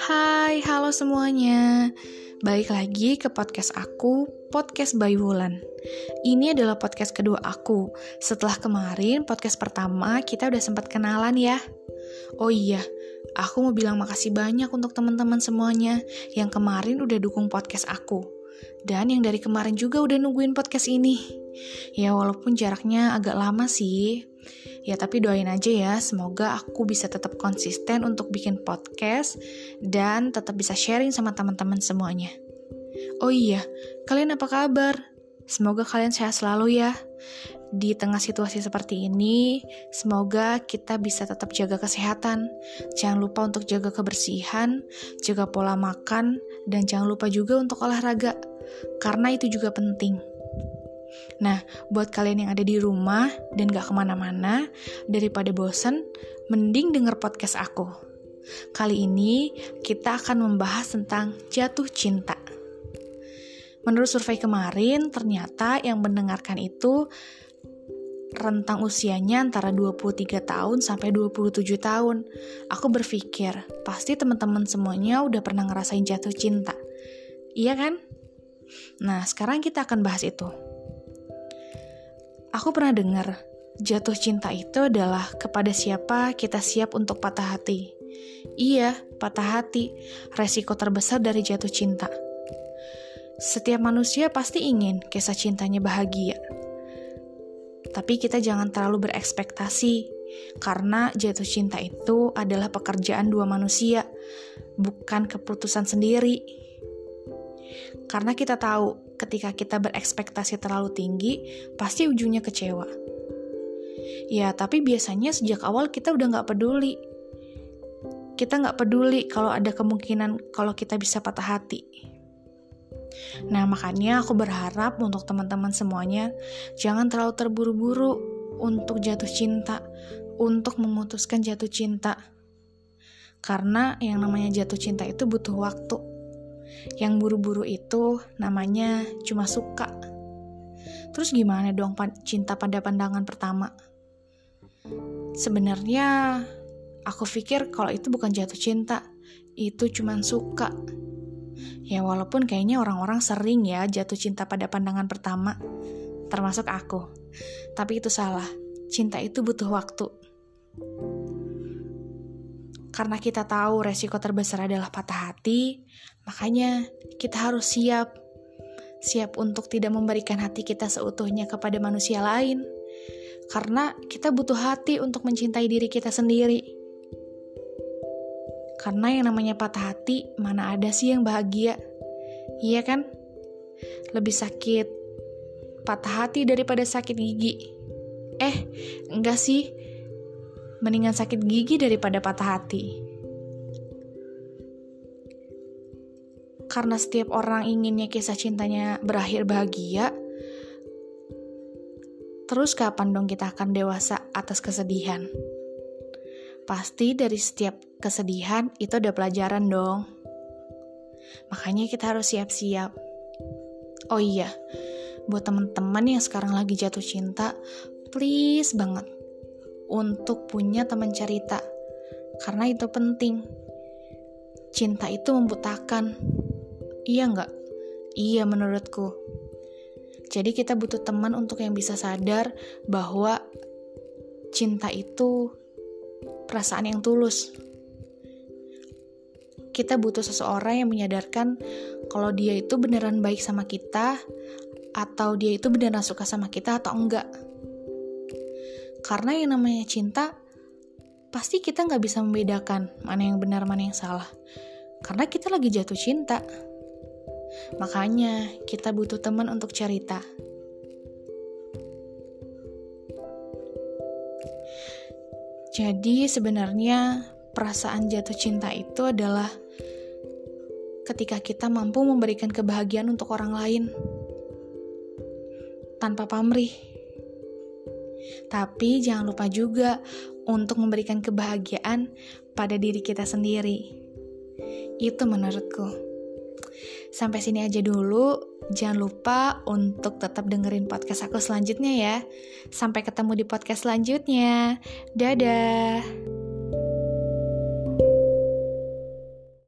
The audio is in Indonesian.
Hai, halo semuanya. Balik lagi ke podcast aku, Podcast by Wulan. Ini adalah podcast kedua aku. Setelah kemarin podcast pertama kita udah sempat kenalan ya. Oh iya, aku mau bilang makasih banyak untuk teman-teman semuanya yang kemarin udah dukung podcast aku. Dan yang dari kemarin juga udah nungguin podcast ini. Ya walaupun jaraknya agak lama sih, Ya tapi doain aja ya, semoga aku bisa tetap konsisten untuk bikin podcast dan tetap bisa sharing sama teman-teman semuanya. Oh iya, kalian apa kabar? Semoga kalian sehat selalu ya. Di tengah situasi seperti ini, semoga kita bisa tetap jaga kesehatan. Jangan lupa untuk jaga kebersihan, jaga pola makan, dan jangan lupa juga untuk olahraga, karena itu juga penting. Nah, buat kalian yang ada di rumah dan gak ke mana-mana, daripada bosen, mending denger podcast aku. Kali ini kita akan membahas tentang jatuh cinta. Menurut survei kemarin, ternyata yang mendengarkan itu rentang usianya antara 23 tahun sampai 27 tahun. Aku berpikir, pasti teman-teman semuanya udah pernah ngerasain jatuh cinta. Iya kan? Nah, sekarang kita akan bahas itu. Aku pernah dengar, jatuh cinta itu adalah kepada siapa kita siap untuk patah hati. Iya, patah hati, resiko terbesar dari jatuh cinta. Setiap manusia pasti ingin kisah cintanya bahagia. Tapi kita jangan terlalu berekspektasi, karena jatuh cinta itu adalah pekerjaan dua manusia, bukan keputusan sendiri. Karena kita tahu, ketika kita berekspektasi terlalu tinggi, pasti ujungnya kecewa. Ya, tapi biasanya sejak awal kita udah nggak peduli. Kita nggak peduli kalau ada kemungkinan kalau kita bisa patah hati. Nah, makanya aku berharap untuk teman-teman semuanya, jangan terlalu terburu-buru untuk jatuh cinta, untuk memutuskan jatuh cinta. Karena yang namanya jatuh cinta itu butuh waktu yang buru-buru itu namanya cuma suka. Terus gimana dong cinta pada pandangan pertama? Sebenarnya aku pikir kalau itu bukan jatuh cinta, itu cuma suka. Ya walaupun kayaknya orang-orang sering ya jatuh cinta pada pandangan pertama, termasuk aku. Tapi itu salah. Cinta itu butuh waktu. Karena kita tahu resiko terbesar adalah patah hati, makanya kita harus siap. Siap untuk tidak memberikan hati kita seutuhnya kepada manusia lain. Karena kita butuh hati untuk mencintai diri kita sendiri. Karena yang namanya patah hati, mana ada sih yang bahagia? Iya kan? Lebih sakit patah hati daripada sakit gigi. Eh, enggak sih mendingan sakit gigi daripada patah hati. Karena setiap orang inginnya kisah cintanya berakhir bahagia, terus kapan dong kita akan dewasa atas kesedihan? Pasti dari setiap kesedihan itu ada pelajaran dong. Makanya kita harus siap-siap. Oh iya, buat teman-teman yang sekarang lagi jatuh cinta, please banget untuk punya teman cerita, karena itu penting. Cinta itu membutakan, iya nggak? Iya menurutku. Jadi kita butuh teman untuk yang bisa sadar bahwa cinta itu perasaan yang tulus. Kita butuh seseorang yang menyadarkan kalau dia itu beneran baik sama kita, atau dia itu beneran suka sama kita atau enggak. Karena yang namanya cinta, pasti kita nggak bisa membedakan mana yang benar, mana yang salah. Karena kita lagi jatuh cinta. Makanya kita butuh teman untuk cerita. Jadi sebenarnya perasaan jatuh cinta itu adalah ketika kita mampu memberikan kebahagiaan untuk orang lain tanpa pamrih. Tapi jangan lupa juga untuk memberikan kebahagiaan pada diri kita sendiri. Itu menurutku. Sampai sini aja dulu. Jangan lupa untuk tetap dengerin podcast aku selanjutnya ya. Sampai ketemu di podcast selanjutnya. Dadah.